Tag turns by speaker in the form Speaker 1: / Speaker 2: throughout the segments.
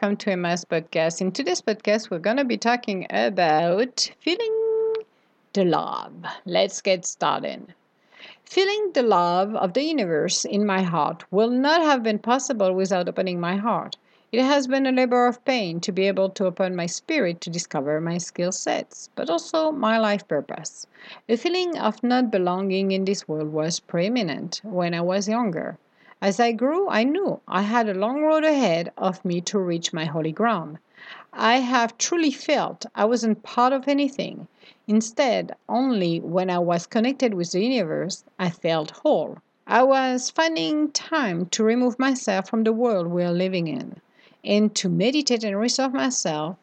Speaker 1: welcome to Emma's podcast. In today's podcast, we're going to be talking about feeling the love. Let's get started. Feeling the love of the universe in my heart will not have been possible without opening my heart. It has been a labor of pain to be able to open my spirit to discover my skill sets, but also my life purpose. The feeling of not belonging in this world was preeminent when I was younger. As I grew, I knew I had a long road ahead of me to reach my holy ground. I have truly felt I wasn't part of anything. Instead, only when I was connected with the universe, I felt whole. I was finding time to remove myself from the world we are living in and to meditate and resolve myself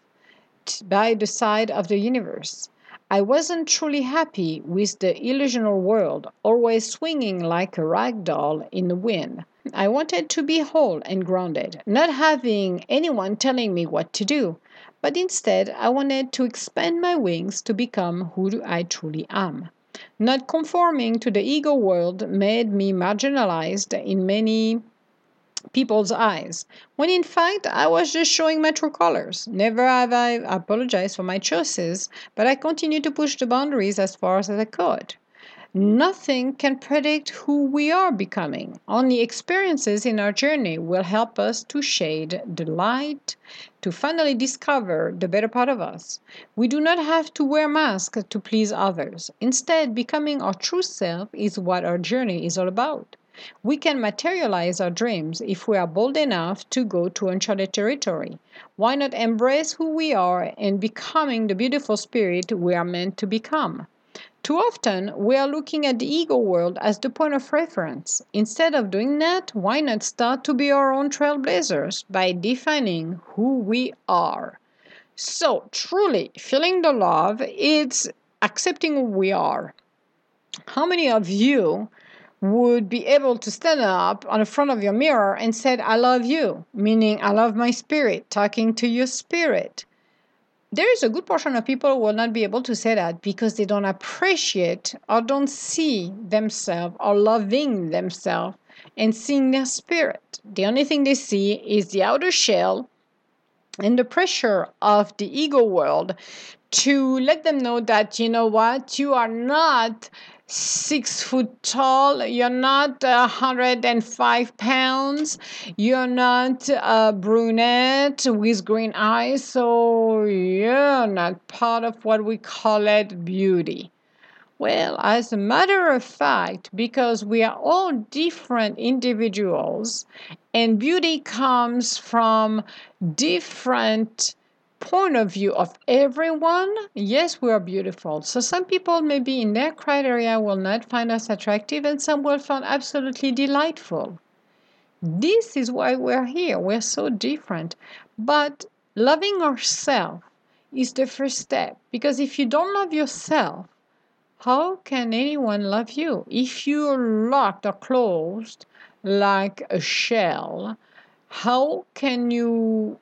Speaker 1: by the side of the universe. I wasn't truly happy with the illusional world, always swinging like a rag doll in the wind. I wanted to be whole and grounded, not having anyone telling me what to do, but instead I wanted to expand my wings to become who I truly am. Not conforming to the ego world made me marginalized in many people's eyes, when in fact I was just showing my true colors. Never have I apologized for my choices, but I continued to push the boundaries as far as I could. Nothing can predict who we are becoming. Only experiences in our journey will help us to shade the light, to finally discover the better part of us. We do not have to wear masks to please others. Instead, becoming our true self is what our journey is all about. We can materialize our dreams if we are bold enough to go to uncharted territory. Why not embrace who we are and becoming the beautiful spirit we are meant to become? Too often, we are looking at the ego world as the point of reference. Instead of doing that, why not start to be our own trailblazers by defining who we are? So, truly, feeling the love, is accepting who we are. How many of you would be able to stand up on the front of your mirror and said i love you meaning i love my spirit talking to your spirit. There is a good portion of people who will not be able to say that because they don't appreciate or don't see themselves or loving themselves and seeing their spirit. The only thing they see is the outer shell and the pressure of the ego world to let them know that you know what? You are not six foot tall, you're not uh, a 105 pounds, you're not a brunette with green eyes, so you're not part of what we call it beauty. Well, as a matter of fact, because we are all different individuals and beauty comes from different point of view of everyone, yes, we are beautiful. So some people maybe in their criteria will not find us attractive and some will find absolutely delightful. This is why we're here. We're so different. But loving ourselves is the first step because if you don't love yourself, how can anyone love you? If you're locked or closed like a shell, how can you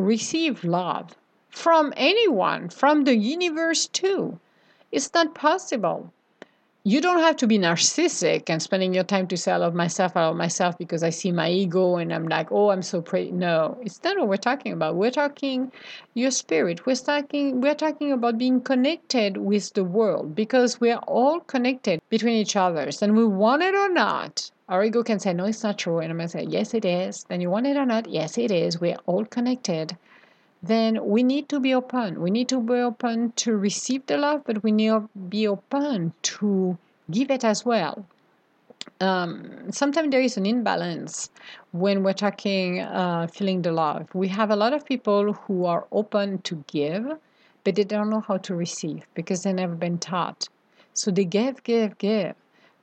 Speaker 1: receive love from anyone, from the universe too. It's not possible. You don't have to be narcissistic and spending your time to say, I love myself, I love myself because I see my ego and I'm like, oh, I'm so pretty. No, it's not what we're talking about. We're talking your spirit. We're talking, we're talking about being connected with the world because we are all connected between each other. And we want it or not, our ego can say, no, it's not true. And I'm going to say, yes, it is. Then you want it or not? Yes, it is. We're all connected. Then we need to be open. We need to be open to receive the love, but we need to be open to give it as well. Um, sometimes there is an imbalance when we're talking uh, feeling the love. We have a lot of people who are open to give, but they don't know how to receive because they've never been taught. So they give, give, give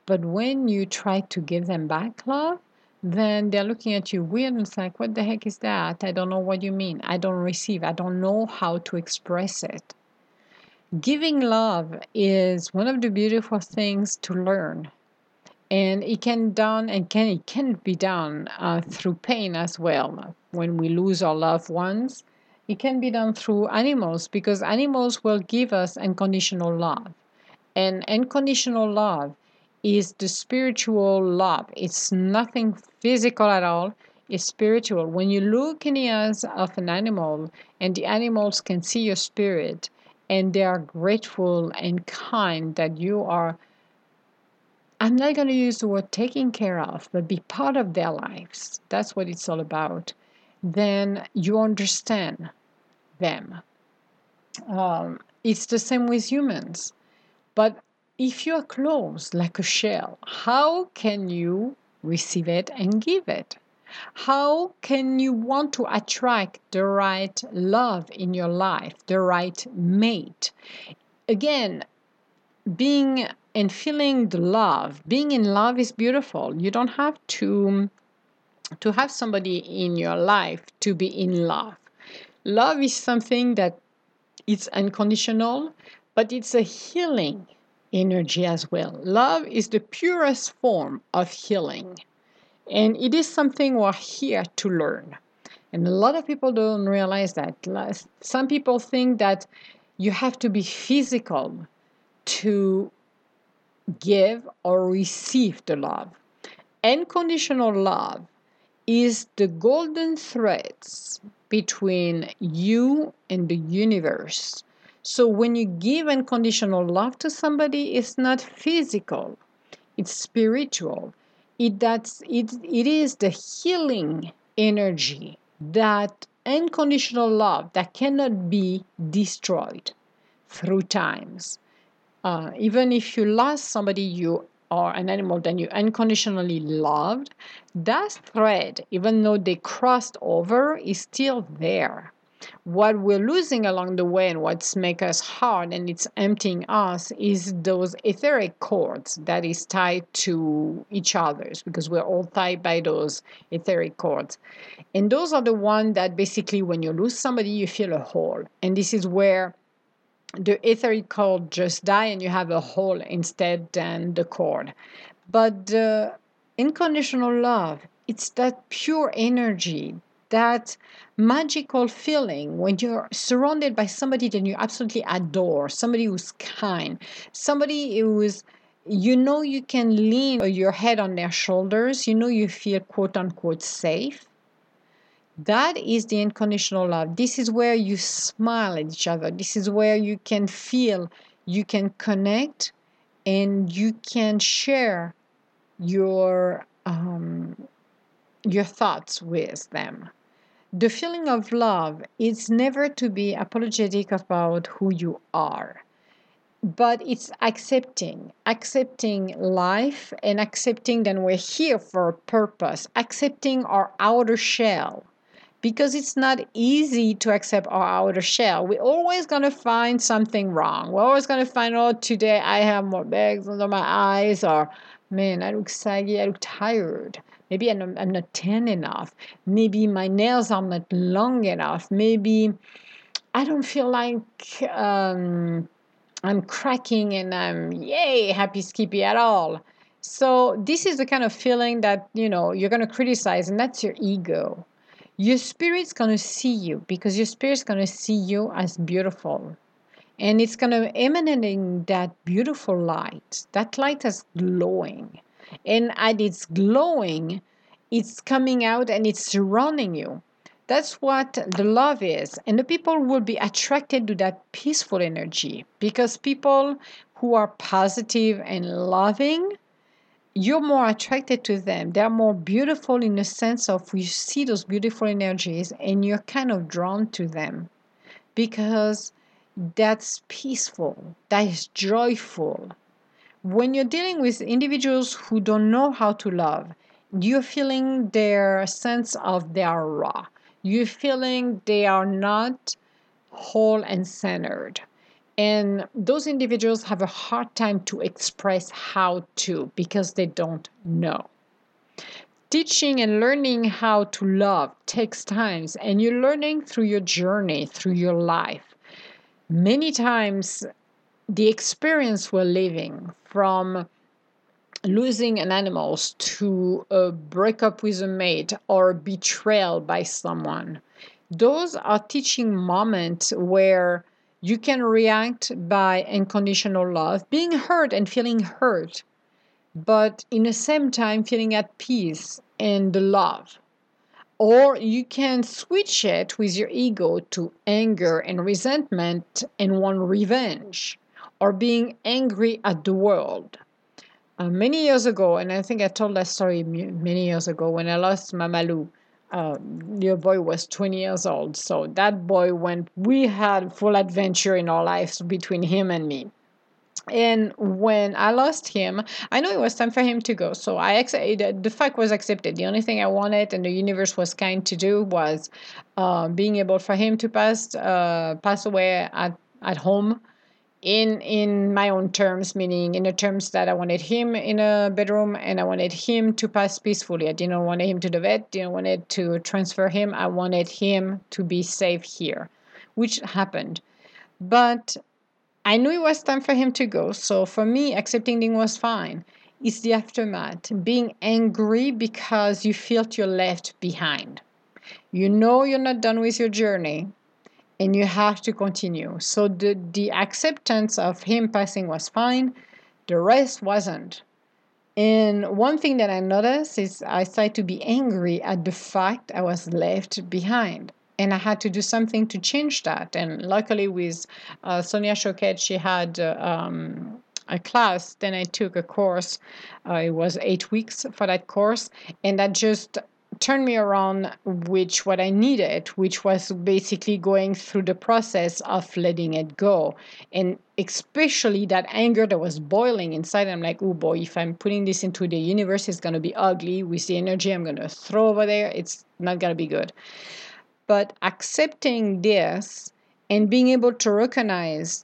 Speaker 1: but when you try to give them back love, then they're looking at you weird and it's like, what the heck is that? I don't know what you mean. I don't receive. I don't know how to express it. Giving love is one of the beautiful things to learn. And it can done and can it can be done uh, through pain as well. When we lose our loved ones, it can be done through animals because animals will give us unconditional love. And unconditional love is the spiritual love. It's nothing physical at all. It's spiritual. When you look in the eyes of an animal and the animals can see your spirit and they are grateful and kind that you are I'm not going to use the word taking care of, but be part of their lives. That's what it's all about. Then you understand them. Um, it's the same with humans. But if you're closed like a shell, how can you receive it and give it? How can you want to attract the right love in your life, the right mate? Again, being and feeling the love being in love is beautiful you don't have to to have somebody in your life to be in love love is something that it's unconditional but it's a healing energy as well love is the purest form of healing and it is something we're here to learn and a lot of people don't realize that some people think that you have to be physical to give or receive the love. Unconditional love is the golden threads between you and the universe. So when you give unconditional love to somebody, it's not physical, it's spiritual. It, that's, it, it is the healing energy that unconditional love that cannot be destroyed through times uh, even if you lost somebody you or an animal that you unconditionally loved, that thread, even though they crossed over, is still there. What we're losing along the way and what's make us hard and it's emptying us is those etheric cords that is tied to each other's because we're all tied by those etheric cords. And those are the one that basically when you lose somebody you feel a hole. And this is where the etheric cord just die and you have a hole instead than the cord. But the unconditional love, it's that pure energy, that magical feeling when you're surrounded by somebody that you absolutely adore, somebody who's kind, somebody who's you know you can lean your head on their shoulders, you know you feel quote unquote safe that is the unconditional love. This is where you smile at each other. This is where you can feel, you can connect, and you can share your um, your thoughts with them. The feeling of love is never to be apologetic about who you are, but it's accepting, accepting life and accepting that we're here for a purpose, accepting our outer shell because it's not easy to accept our outer shell. We're always going to find something wrong. We're always going to find, oh, today I have more bags under my eyes, or man, I look saggy, I look tired. Maybe I'm, I'm not tan enough. Maybe my nails are not long enough. Maybe I don't feel like um, I'm cracking and I'm, yay, happy skippy at all. So this is the kind of feeling that, you know, you're going to criticize, and that's your ego your spirit's going to see you because your spirit's going to see you as beautiful and it's going to emanating that beautiful light that light is glowing and as it's glowing it's coming out and it's surrounding you that's what the love is and the people will be attracted to that peaceful energy because people who are positive and loving you're more attracted to them. They're more beautiful in the sense of you see those beautiful energies and you're kind of drawn to them because that's peaceful, that is joyful. When you're dealing with individuals who don't know how to love, you're feeling their sense of they are raw. You're feeling they are not whole and centered and those individuals have a hard time to express how to because they don't know. Teaching and learning how to love takes time, and you're learning through your journey, through your life. Many times, the experience we're living from losing an animal to a breakup with a mate or betrayal by someone, those are teaching moments where you can react by unconditional love, being hurt and feeling hurt, but in the same time feeling at peace and the love. or you can switch it with your ego to anger and resentment and want revenge or being angry at the world. Uh, many years ago, and I think I told that story many years ago when I lost Mamalu. Uh, your boy was 20 years old, so that boy went. We had full adventure in our lives between him and me and when I lost him, I knew it was time for him to go. So I accepted. The fact was accepted. The only thing I wanted, and the universe was kind to do, was uh, being able for him to pass uh, pass away at at home, in in my own terms, meaning in the terms that I wanted him in a bedroom, and I wanted him to pass peacefully. I didn't want him to the vet. Didn't wanted to transfer him. I wanted him to be safe here, which happened. But I knew it was time for him to go, so for me, accepting him was fine. It's the aftermath, being angry because you felt you're left behind. You know you're not done with your journey and you have to continue. So the, the acceptance of him passing was fine, the rest wasn't. And one thing that I noticed is I started to be angry at the fact I was left behind and I had to do something to change that. And luckily, with uh, Sonia Choquette, she had uh, um, a class. Then I took a course. Uh, it was eight weeks for that course, and that just turned me around which what i needed which was basically going through the process of letting it go. And especially that anger that was boiling inside i'm like oh boy if i'm putting this into the universe it's going to be ugly. With the energy i'm going to throw over there it's not going to be good. But accepting this and being able to recognize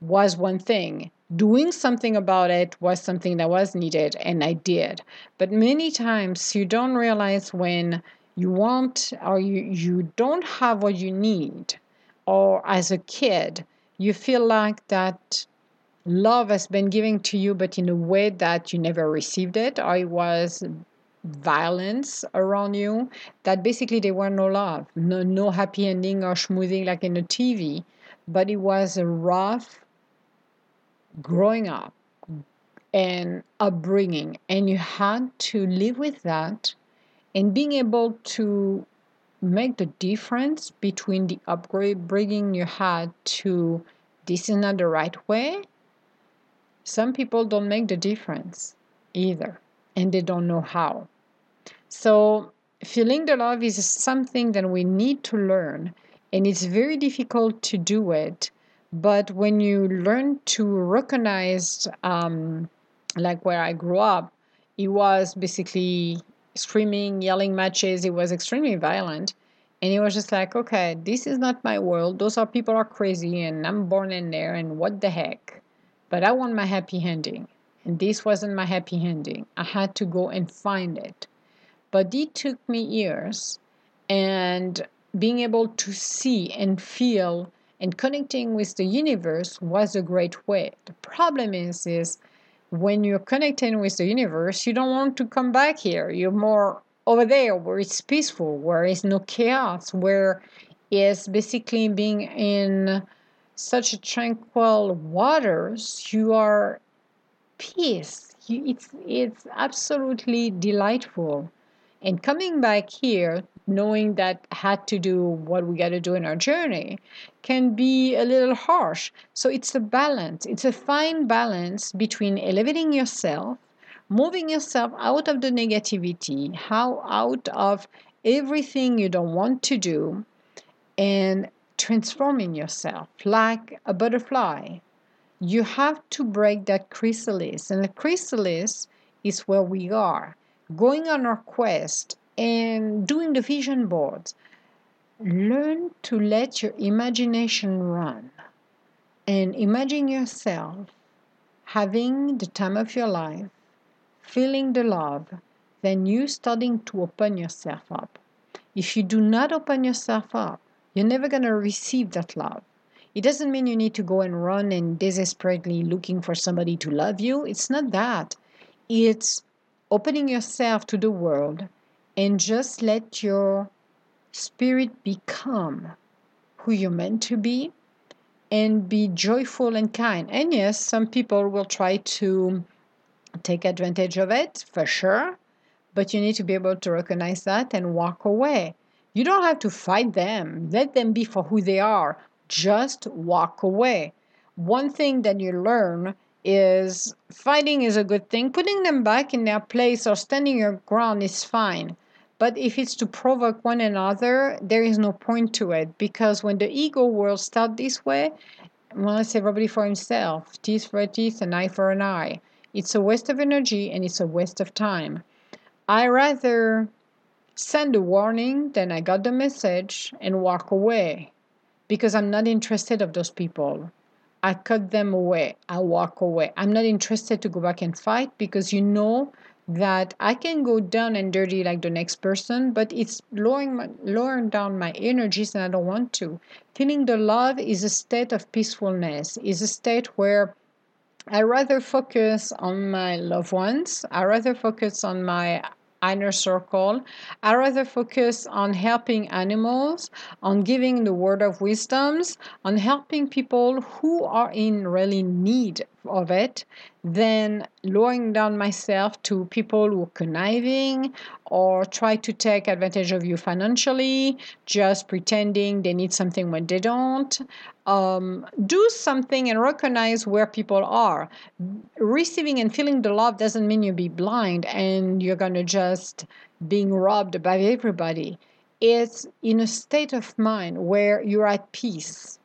Speaker 1: was one thing. Doing something about it was something that was needed, and I did. But many times you don't realize when you want or you, you don't have what you need, or as a kid, you feel like that love has been given to you, but in a way that you never received it, or it was violence around you that basically there were no love no, no happy ending or smoothing like in the tv but it was a rough growing up and upbringing and you had to live with that and being able to make the difference between the upbringing you had to this is not the right way some people don't make the difference either and they don't know how so, feeling the love is something that we need to learn, and it's very difficult to do it. But when you learn to recognize, um, like where I grew up, it was basically screaming, yelling matches. It was extremely violent. And it was just like, okay, this is not my world. Those are people are crazy, and I'm born in there, and what the heck? But I want my happy ending. And this wasn't my happy ending. I had to go and find it. But it took me years, and being able to see and feel and connecting with the universe was a great way. The problem is, is when you're connecting with the universe, you don't want to come back here. You're more over there where it's peaceful, where it's no chaos, where it's basically being in such tranquil waters. You are peace. It's it's absolutely delightful. And coming back here, knowing that had to do what we got to do in our journey, can be a little harsh. So it's a balance, it's a fine balance between elevating yourself, moving yourself out of the negativity, how out of everything you don't want to do, and transforming yourself like a butterfly. You have to break that chrysalis, and the chrysalis is where we are going on our quest and doing the vision boards, learn to let your imagination run and imagine yourself having the time of your life, feeling the love, then you starting to open yourself up. If you do not open yourself up, you're never going to receive that love. It doesn't mean you need to go and run and desperately looking for somebody to love you. It's not that. It's opening yourself to the world and just let your spirit become who you're meant to be and be joyful and kind. And yes, some people will try to take advantage of it for sure, but you need to be able to recognize that and walk away. You don't have to fight them, let them be for who they are. Just walk away. One thing that you learn is fighting is a good thing. Putting them back in their place or standing your ground is fine. But if it's to provoke one another, there is no point to it because when the ego world starts this way, well, it's everybody for himself teeth for a teeth, an eye for an eye. It's a waste of energy and it's a waste of time. I rather send a warning than I got the message and walk away because I'm not interested of those people. I cut them away. I walk away. I'm not interested to go back and fight because you know that I can go down and dirty like the next person, but it's lowering my, lowering down my energies and I don't want to. Feeling the love is a state of peacefulness, is a state where I rather focus on my loved ones. I rather focus on my inner circle. I rather focus on helping animals, on giving the word of wisdoms, on helping people who are in really need of it, than lowering down myself to people who are conniving or try to take advantage of you financially, just pretending they need something when they don't. Um, do something and recognize where people are. Receiving and feeling the love doesn't mean you be blind and you're going to just being robbed by everybody. It's in a state of mind where you're at peace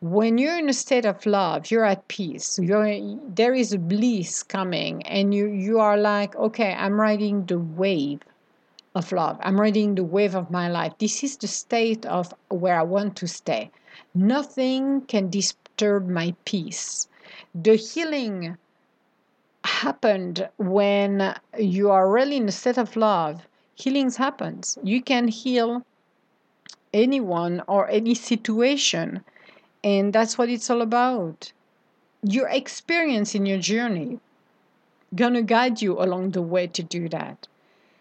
Speaker 1: when you're in a state of love you're at peace. You're there is a bliss coming and you you are like okay i'm riding the wave of love. I'm riding the wave of my life. This is the state of where i want to stay. Nothing can disturb my peace. The healing happened when you are really in a state of love. Healings happens. You can heal anyone or any situation and that's what it's all about. Your experience in your journey gonna guide you along the way to do that.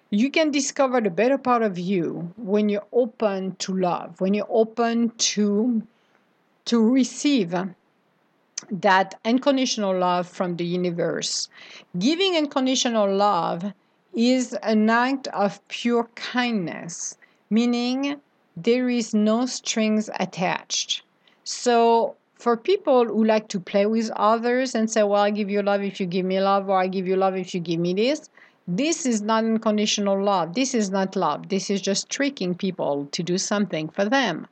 Speaker 1: You can discover the better part of you when you're open to love, when you're open to to receive that unconditional love from the universe. Giving unconditional love is an act of pure kindness, meaning there is no strings attached. So for people who like to play with others and say, well, I give you love if you give me love, or I give you love if you give me this, this is not unconditional love. This is not love. This is just tricking people to do something for them.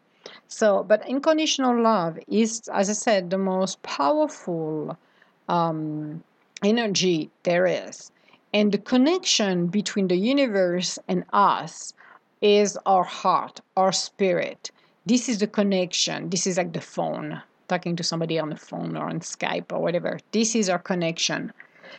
Speaker 1: So, but unconditional love is, as I said, the most powerful um, energy there is. And the connection between the universe and us is our heart, our spirit this is the connection. This is like the phone, talking to somebody on the phone or on Skype or whatever. This is our connection.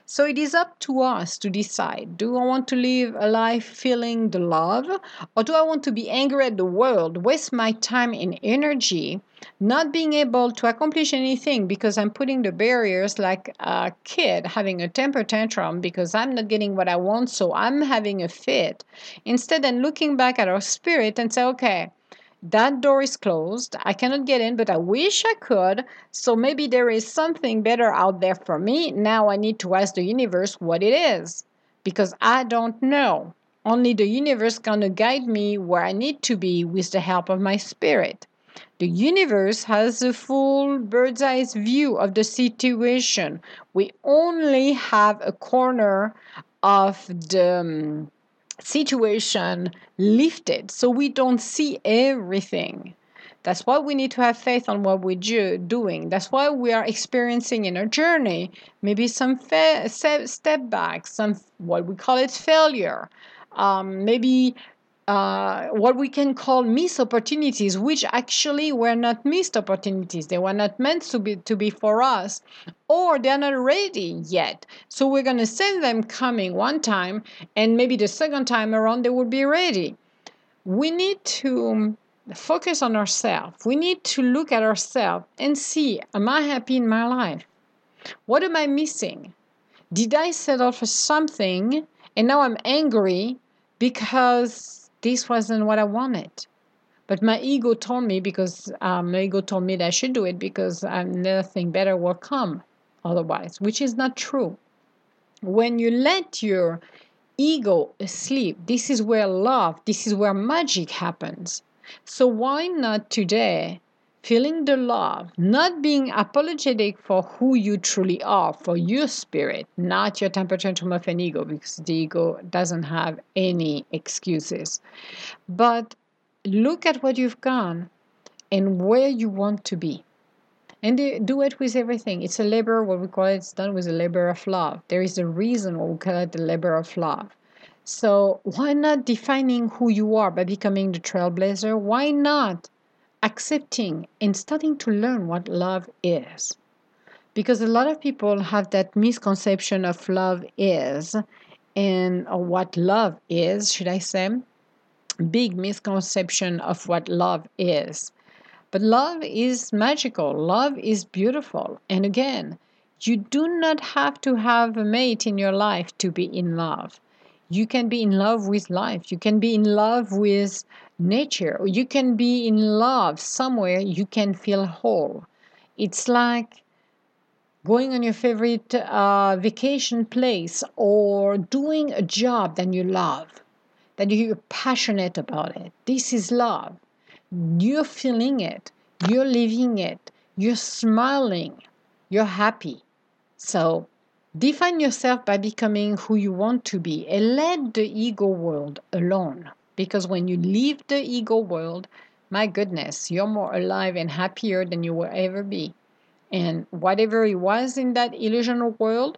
Speaker 1: So it is up to us to decide do I want to live a life feeling the love, or do I want to be angry at the world, waste my time and energy, not being able to accomplish anything because I'm putting the barriers like a kid having a temper tantrum because I'm not getting what I want, so I'm having a fit. Instead, then looking back at our spirit and say, okay, that door is closed. I cannot get in, but I wish I could. So maybe there is something better out there for me. Now I need to ask the universe what it is because I don't know. Only the universe can guide me where I need to be with the help of my spirit. The universe has a full bird's eye view of the situation. We only have a corner of the um, situation lifted so we don't see everything. That's why we need to have faith on what we're doing. That's why we are experiencing in our journey maybe some fa- step back, some what we call it failure, um, maybe uh, what we can call missed opportunities, which actually were not missed opportunities. They were not meant to be to be for us, or they're not ready yet. So we're gonna send them coming one time, and maybe the second time around they will be ready. We need to focus on ourselves. We need to look at ourselves and see: Am I happy in my life? What am I missing? Did I settle for something and now I'm angry because this wasn't what I wanted. But my ego told me because um, my ego told me that I should do it because um, nothing better will come otherwise, which is not true. When you let your ego asleep. This is where love, this is where magic happens. So why not today feeling the love, not being apologetic for who you truly are, for your spirit, not your temper tantrum of an ego, because the ego doesn't have any excuses. But look at what you've gone and where you want to be. And do it with everything. It's a labor, what we call it, it's done with a labor of love. There is a reason why we call it the labor of love. So why not defining who you are by becoming the trailblazer? Why not accepting and starting to learn what love is. Because a lot of people have that misconception of love is and or what love is, should I say? Big misconception of what love is. But love is magical, love is beautiful. And again, you do not have to have a mate in your life to be in love. You can be in love with life. You can be in love with nature. You can be in love somewhere you can feel whole. It's like going on your favorite uh, vacation place or doing a job that you love, that you're passionate about it. This is love. You're feeling it, you're living it, you're smiling, you're happy. So define yourself by becoming who you want to be and let the ego world alone. Because when you leave the ego world, my goodness, you're more alive and happier than you will ever be. And whatever it was in that illusional world,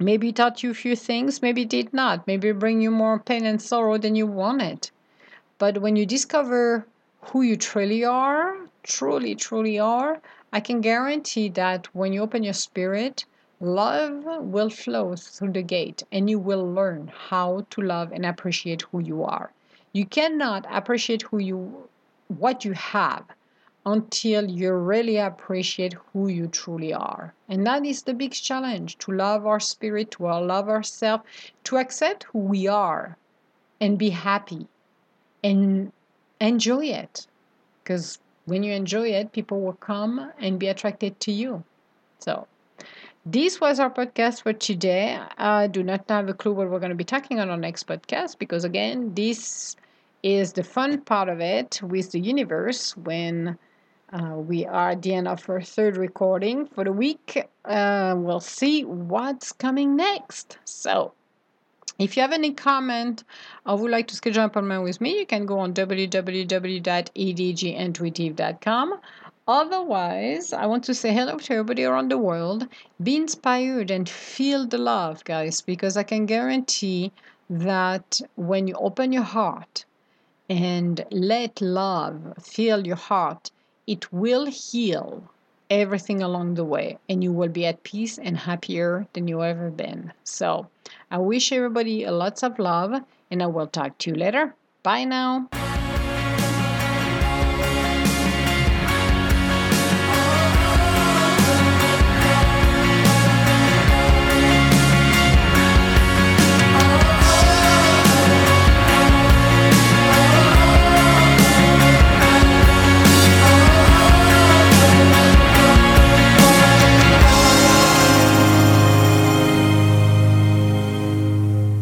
Speaker 1: maybe taught you a few things, maybe did not, maybe bring you more pain and sorrow than you wanted. But when you discover who you truly are, truly, truly are, I can guarantee that when you open your spirit, love will flow through the gate and you will learn how to love and appreciate who you are. You cannot appreciate who you what you have until you really appreciate who you truly are. And that is the big challenge to love our spirit, to love ourselves, to accept who we are and be happy and enjoy it. Because when you enjoy it, people will come and be attracted to you. So, this was our podcast for today. I do not have a clue what we're going to be talking on our next podcast because, again, this is the fun part of it with the universe when uh, we are at the end of our third recording for the week. Uh, we'll see what's coming next. So, if you have any comment or would like to schedule an appointment with me, you can go on www.edgintuitive.com Otherwise, I want to say hello to everybody around the world. Be inspired and feel the love, guys, because I can guarantee that when you open your heart and let love fill your heart, it will heal everything along the way and you will be at peace and happier than you ever been. So, I wish everybody lots of love and I will talk to you later. Bye now.